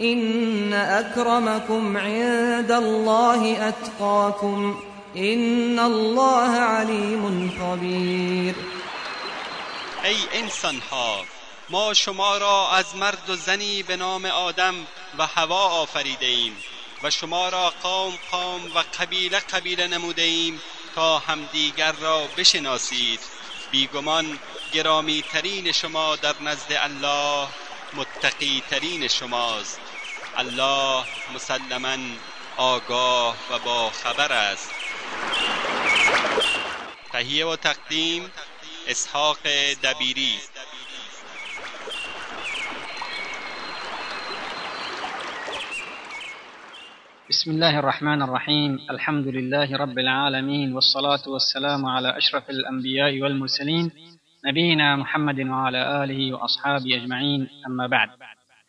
إن أكرمكم عند الله أتقاكم إن الله عليم خبير ای انسان ها ما شما را از مرد و زنی به نام آدم و هوا آفریده ایم و شما را قوم قوم و قبیله قبیله نموده ایم تا همدیگر را بشناسید. بیگمان گرامی ترین شما در نزد الله متقی ترین شماست. الله مسلما آگاه و با خبر است. تهیه و تقدیم اسحاق دبیری. بسم الله الرحمن الرحيم الحمد لله رب العالمين والصلاة والسلام على أشرف الأنبياء والمرسلين نبينا محمد وعلى آله وأصحابه أجمعين أما بعد.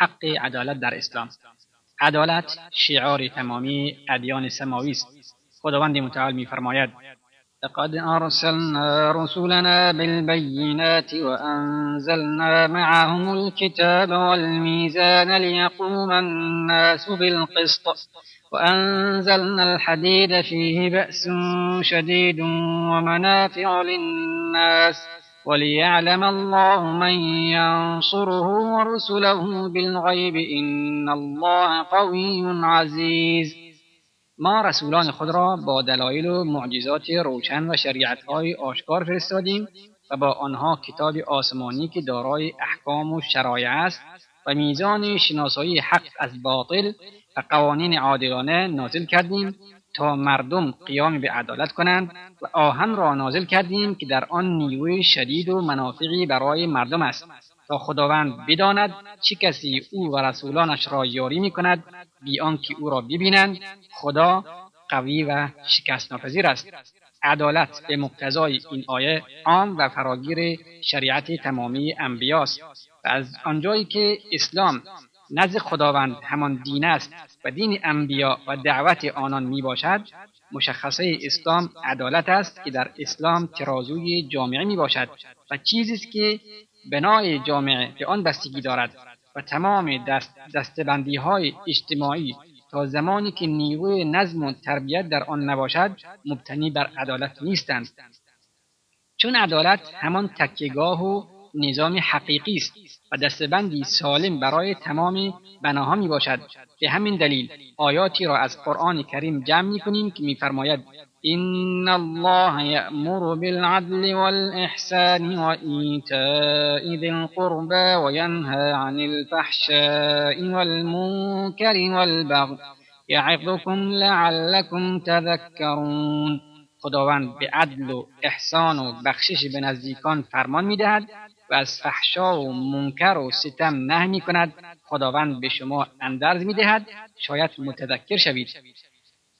حق عدالت در اسلام. عدالت شعار تمامی ادیان سماوی است. خداوند متعال میفرماید لقد أرسلنا رسلنا بالبينات وأنزلنا معهم الكتاب والميزان ليقوم الناس بالقسط وأنزلنا الحديد فيه بأس شديد ومنافع للناس وليعلم الله من ينصره ورسله بالغيب إن الله قوي عزيز. ما رسولان خود را با دلایل و معجزات روشن و شریعتهای آشکار فرستادیم و با آنها کتاب آسمانی که دارای احکام و شرایع است و میزان شناسایی حق از باطل و قوانین عادلانه نازل کردیم تا مردم قیام به عدالت کنند و آهن را نازل کردیم که در آن نیروی شدید و منافعی برای مردم است. تا خداوند بداند چه کسی او و رسولانش را یاری می کند بی آنکه او را ببینند خدا قوی و شکست ناپذیر است. عدالت به مقتضای این آیه عام و فراگیر شریعت تمامی انبیاست. و از آنجایی که اسلام نزد خداوند همان دین است و دین انبیا و دعوت آنان می باشد مشخصه اسلام عدالت است که در اسلام ترازوی جامعه می باشد و چیزی است که بنای جامعه به آن بستگی دارد و تمام دست دستبندی های اجتماعی تا زمانی که نیروی نظم و تربیت در آن نباشد مبتنی بر عدالت نیستند. چون عدالت همان تکیگاه و نظام حقیقی است و دستبندی سالم برای تمام بناها می باشد به همین دلیل آیاتی را از قرآن کریم جمع می کنیم که میفرماید إن الله يأمر بالعدل والإحسان وإيتاء ذي القربى وينهى عن الفحشاء والمنكر والبغي يعظكم لعلكم تذكرون خداوند به عدل و احسان و بخشش به نزدیکان فرمان می‌دهد و از فحشا و منکر و ستم نه می کند خداوند به شما اندرز می دهد شاید متذکر شوید.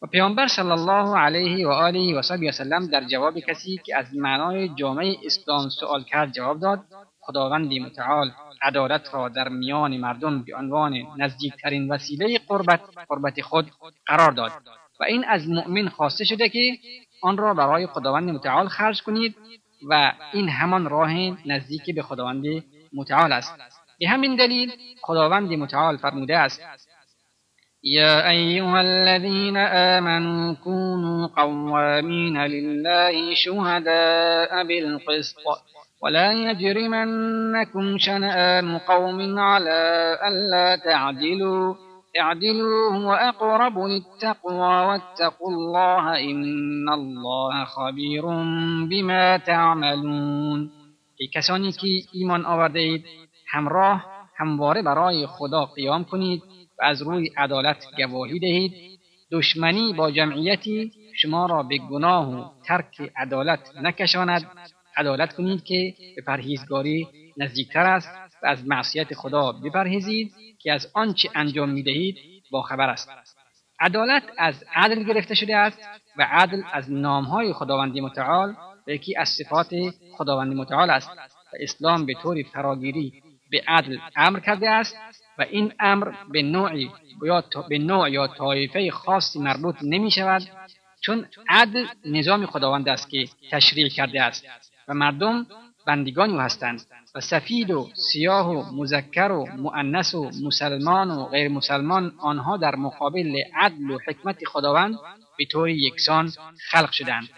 و پیامبر صلی الله علیه و آله و صحبی در جواب کسی که از معنای جامعه اسلام سوال کرد جواب داد. خداوند متعال عدالت را در میان مردم به عنوان نزدیکترین وسیله قربت قربت خود قرار داد. و این از مؤمن خواسته شده که آن را برای خداوند متعال خرج کنید. و این همان راه نزدیک به خداوند متعال است. به همین دلیل خداوند متعال فرموده است. يا أيها الذين آمنوا كونوا قوامين لله شهداء بالقسط ولا يجرمنكم شنآن قوم على ألا تعدلوا اعدلوا هو أقرب للتقوى واتقوا الله إن الله خبير بما تعملون. ای کسانی که ایمان آورده اید همراه همواره برای خدا قیام کنید و از روی عدالت گواهی دهید. دشمنی با جمعیتی شما را به گناه و ترک عدالت نکشاند. عدالت کنید که به پرهیزگاری نزدیکتر است. و از معصیت خدا بپرهیزید که از آنچه انجام می‌دهید با خبر است. عدالت از عدل گرفته شده است و عدل از نامهای خداوندی متعال و یکی از صفات خداوندی متعال است و اسلام به طور فراگیری به عدل امر کرده است و این امر به نوعی یا به نوع یا طایفه خاصی مربوط نمی شود چون عدل نظام خداوند است که تشریع کرده است و مردم بندگانی هستند و سفید و سیاه و مذکر و مؤنث و مسلمان و غیر مسلمان آنها در مقابل عدل و حکمت خداوند به طور یکسان خلق شدند.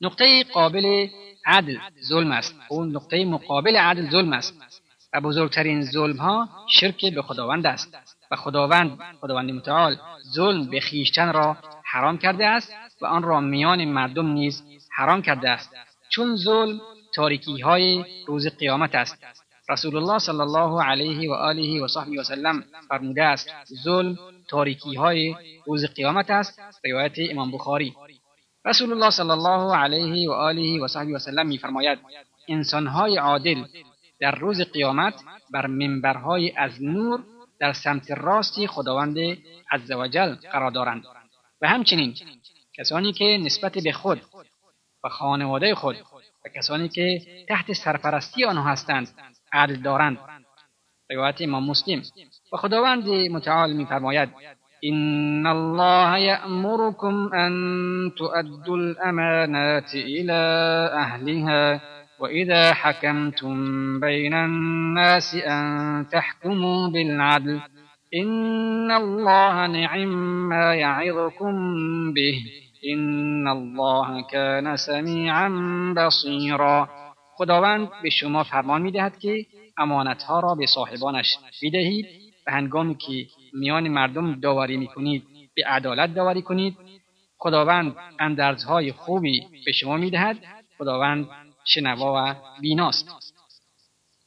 نقطه قابل عدل ظلم است. اون نقطه مقابل عدل ظلم است و بزرگترین ظلم ها شرک به خداوند است و خداوند خداوند متعال ظلم به خیشتن را حرام کرده است و آن را میان مردم نیز حرام کرده است. چون ظلم تاریکی های روز قیامت است. رسول الله صلی الله علیه و آله و صحبه و سلم فرموده است ظلم تاریکی های روز قیامت است. روایت امام بخاری. رسول الله صلی الله علیه و آله و صحبه و سلم میفرماید انسانهای عادل در روز قیامت بر منبرهای از نور در سمت راستی خداوند عزوجل قرار دارند. و همچنین کسانی که نسبت به خود و خانواده خود و کسانی که تحت سرپرستی آنها هستند عدل دارند. روایت امام مسلم. و خداوند متعال میفرماید إن الله يأمركم أن تؤدوا الأمانات إلى أهلها وإذا حكمتم بين الناس أن تحكموا بالعدل إن الله نعم ما يعظكم به إن الله كان سمیعا بصیرا خداوند به شما فرمان می‌دهد که امانتها را به صاحبانش بدهید و هنگامی که میان مردم داوری می‌کنید به عدالت داوری کنید. خداوند اندرزهای خوبی به شما می‌دهد. خداوند شنوا و بیناست.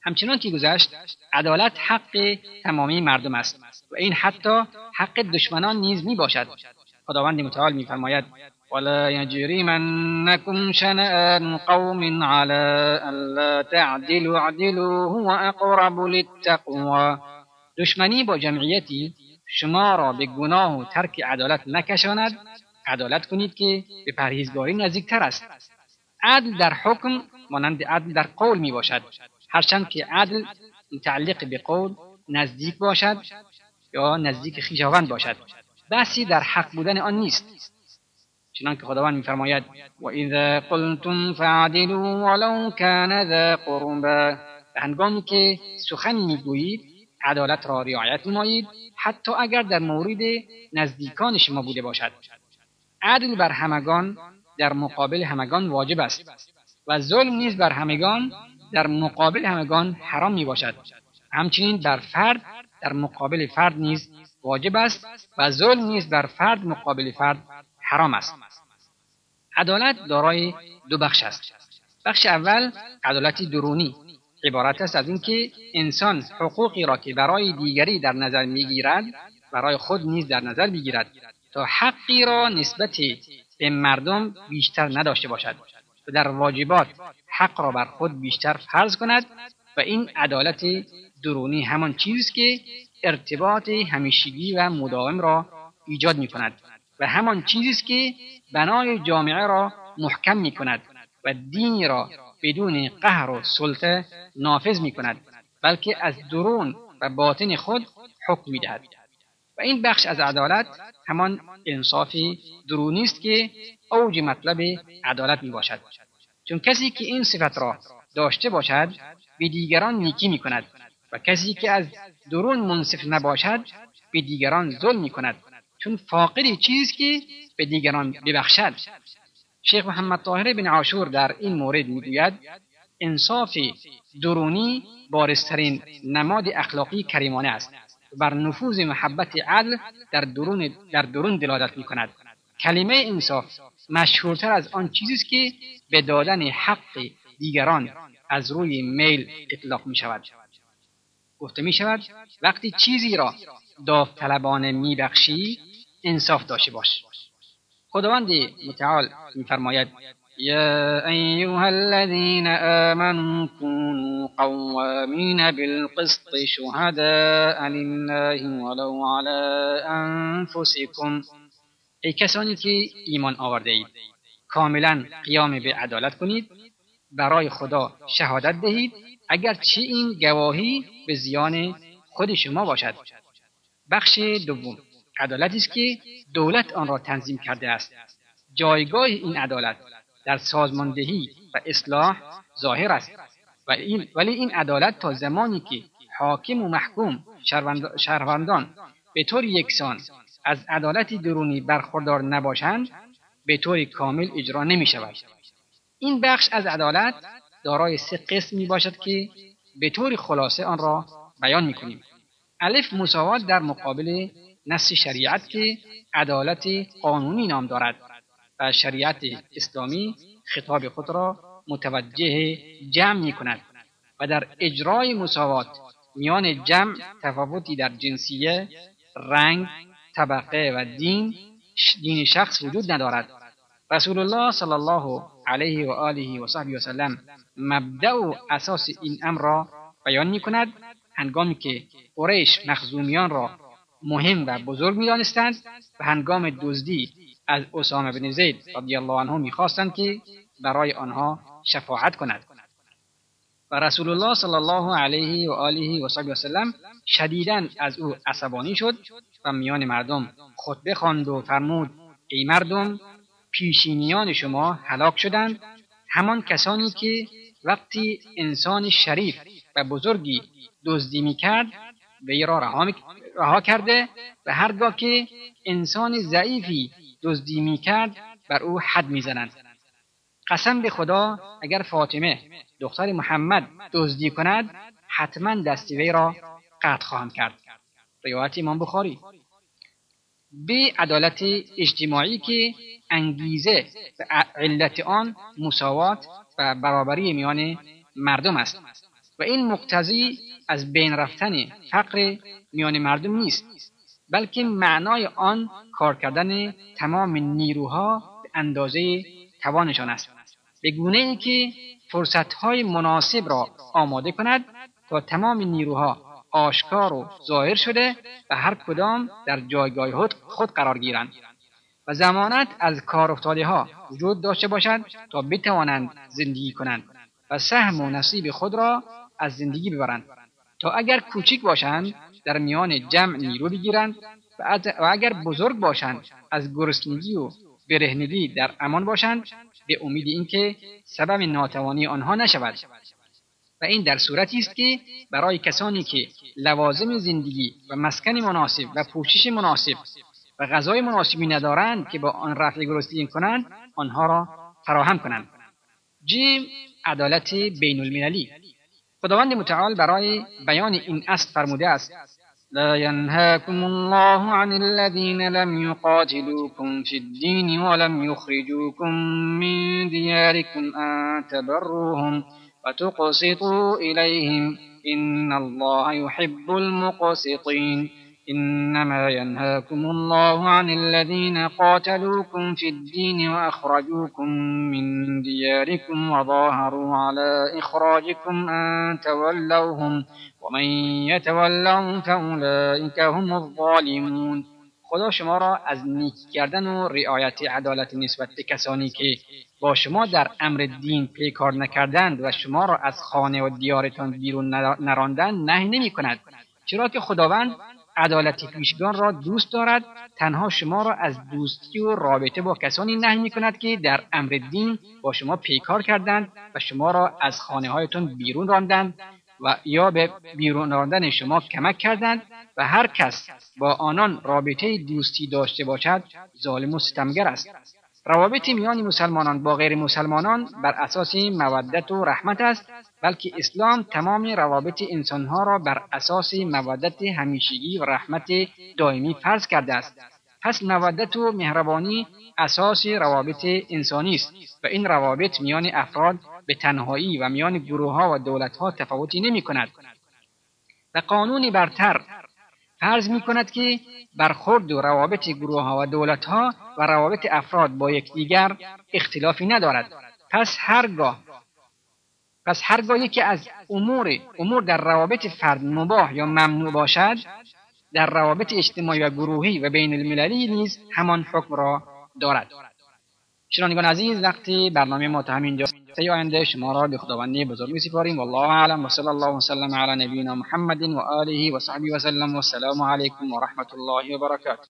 همچنان که گذشت عدالت حق تمامی مردم است و این حتی حق دشمنان نیز می باشد خداوند متعال میفرماید ولا يجرمنكم شنآن قوم على ألا تعدلوا اعدلوا هو أقرب للتقوى. دشمنی با جمعیتی شما را به گناه و ترک عدالت نکشاند. عدالت کنید که به پرهیزگاری نزدیکتر است. عدل در حکم مانند عدل در قول می باشد هرچند که عدل متعلق به قول نزدیک باشد یا نزدیک خیشاوند باشد. بحثی در حق بودن آن نیست. چنانکه خداوند میفرماید و اذا قلتم فعدلوا ولو کان ذا قربا. هنگامی که سخن می‌گویید عدالت را رعایت نمایید حتی اگر در مورد نزدیکان شما بوده باشد. عدل بر همگان در مقابل همگان واجب است. و ظلم نیز بر همگان در مقابل همگان حرام می باشد همچنین بر فرد در مقابل فرد نیز واجب است و ظلم نیز بر فرد مقابل فرد حرام است. عدالت دارای دو بخش است. بخش اول عدالت درونی. عبارت است از اینکه انسان حقوقی را که برای دیگری در نظر می‌گیرد برای خود نیز در نظر بگیرد تا حقی را نسبت به مردم بیشتر نداشته باشد و در واجبات حق را بر خود بیشتر فرض کند و این عدالت درونی همان چیزی که ارتباط همیشگی و مداوم را ایجاد می کند و همان چیزی است که بنای جامعه را محکم می کند و دینی را بدون قهر و سلطه نافذ می کند بلکه از درون و باطن خود حکم می دهد و این بخش از عدالت همان انصاف درونی است که اوج مطلب عدالت می باشد چون کسی که این صفت را داشته باشد به دیگران نیکی می کند و کسی که از درون منصف نباشد به دیگران ظلم می کند چون فاقد چیز که به دیگران ببخشد. شیخ محمد طاهر بن عاشور در این مورد می‌گوید انصاف درونی بارسترین نماد اخلاقی کریمانه است بر نفوذ محبت عدل در درون, در درون دلالت می کند کلمه انصاف مشهورتر از آن چیزی است که به دادن حق دیگران از روی میل اطلاق می شود گفته می شود وقتی چیزی را داوطلبانه میبخشی انصاف داشته باش. خداوند متعال میفرماید يا أيها الذين آمنوا كونوا قوامين بالقسط شهداء لله ولو على أنفسكم ای کسانی که ایمان آورده اید کاملا قیام به عدالت کنید برای خدا شهادت دهید. چی این گواهی به زیان خود شما باشد. بخش دوم. عدالتی است که دولت آن را تنظیم کرده است. جایگاه این عدالت در سازماندهی و اصلاح ظاهر است. ولی این عدالت تا زمانی که حاکم و محکوم شهروندان به طور یکسان از عدالتی درونی برخوردار نباشند به طور کامل اجرا نمی شود. این بخش از عدالت دارای سه قسم می باشد که به طور خلاصه آن را بیان می کنیم. الف مساوات در مقابل نص شریعت که عدالت قانونی نام دارد و شریعت اسلامی خطاب خود را متوجه جمع می کند و در اجرای مساوات میان جمع تفاوتی در جنسیه، رنگ، طبقه و دین دین شخص وجود ندارد رسول الله صلی الله علیه و آله و صحبی و سلم مبدع و اساس این امر را بیان می کند هنگامی که قریش مخزومیان را مهم و بزرگ می دانستند و هنگام دزدی از اسامه بن زید رضی الله عنه می‌خواستند که برای آنها شفاعت کند و رسول الله صلی الله علیه و آله و صحبی و سلم شدیدا از او عصبانی شد و میان مردم خطبه خواند و فرمود ای مردم پیشینیان شما هلاک شدند. همان کسانی که وقتی انسان شریف و بزرگی دزدی می‌کرد وی را رها, رها کرده و هرگاه که انسان ضعیفی دزدی می‌کرد بر او حد می‌زنند. قسم به خدا اگر فاطمه دختر محمد دزدی کند حتما دست وی را قطع خواهم کرد. روایت امام بخاری. به عدالت اجتماعی که انگیزه و علت آن مساوات و برابری میان مردم است. و این مقتضی از بین رفتن فقر میان مردم نیست بلکه معنای آن کار کردن تمام نیروها به اندازه توانشان است. به گونه ای که فرصتهای مناسب را آماده کند تا تمام نیروها آشکار و ظاهر شده و هر کدام در جایگاه خود قرار گیرند. و زمانت از کار افتاده ها وجود داشته باشد تا بتوانند زندگی کنند و سهم و نصیب خود را از زندگی ببرند. تا اگر کوچک باشند در میان جمع نیرو بگیرند و اگر بزرگ باشند از گرسنگی و برهنگی در امان باشند به امید اینکه سبب ناتوانی آنها نشود. و این در صورتی است که برای کسانی که لوازم زندگی و مسکن مناسب و پوشش مناسب و غذای مناسبی ندارند که با آن رفع گرسنگی کنند آنها را فراهم کنند. جیم عدالت بین المللی خداوند متعال برای بیان این اصل فرموده است. لا ينهاكم الله عن الذين لم يقاتلوكم في الدين ولم يخرجوكم من دياركم أن تبروهم. وتقسطوا إليهم إن الله يحب المقسطين. إنما ينهاكم الله عن الذين قاتلوكم في الدين وأخرجوكم من دياركم وظاهروا على إخراجكم أن تولوهم ومن يتولهم فأولئك هم الظالمون. خدا شما را از نیک کردن و رعایت عدالت نسبت به کسانی که با شما در امر دین پیکار نکردند و شما را از خانه و دیارتان بیرون نراندند نهی نمی کند. چرا که خداوند عدالت پیشگان را دوست دارد تنها شما را از دوستی و رابطه با کسانی نهی می کند که در امر دین با شما پیکار کردند و شما را از خانه هایتون بیرون راندند. و یا به بیرون راندن شما کمک کردند و هر کس با آنان رابطه دوستی داشته باشد ظالم و ستمگر است. روابط میان مسلمانان با غیر مسلمانان بر اساس مودت و رحمت است بلکه اسلام تمام روابط انسانها را بر اساس مودت همیشگی و رحمت دائمی فرض کرده است. پس مودت و مهربانی اساس روابط انسانی است و این روابط میان افراد به تنهایی و میان گروه ها و دولت ها تفاوتی نمی کند و قانون برتر فرض می کند که برخورد و روابط گروه ها و دولت ها و روابط افراد با یکدیگر اختلافی ندارد. پس هرگاه پس هرگاه یکی از امور امور در روابط فرد مباح یا ممنوع باشد در روابط اجتماعی و گروهی و بین المللی نیز همان حکم را دارد. شنوندگان عزیز وقتی برنامه ما تا همینجا سی آینده شما را به خداوندی بزرگ میسپاریم. والله اعلم. و صلی الله وسلم علی نبینا محمد و آله و صحبه وسلم و السلام علیکم و رحمت الله و برکاته.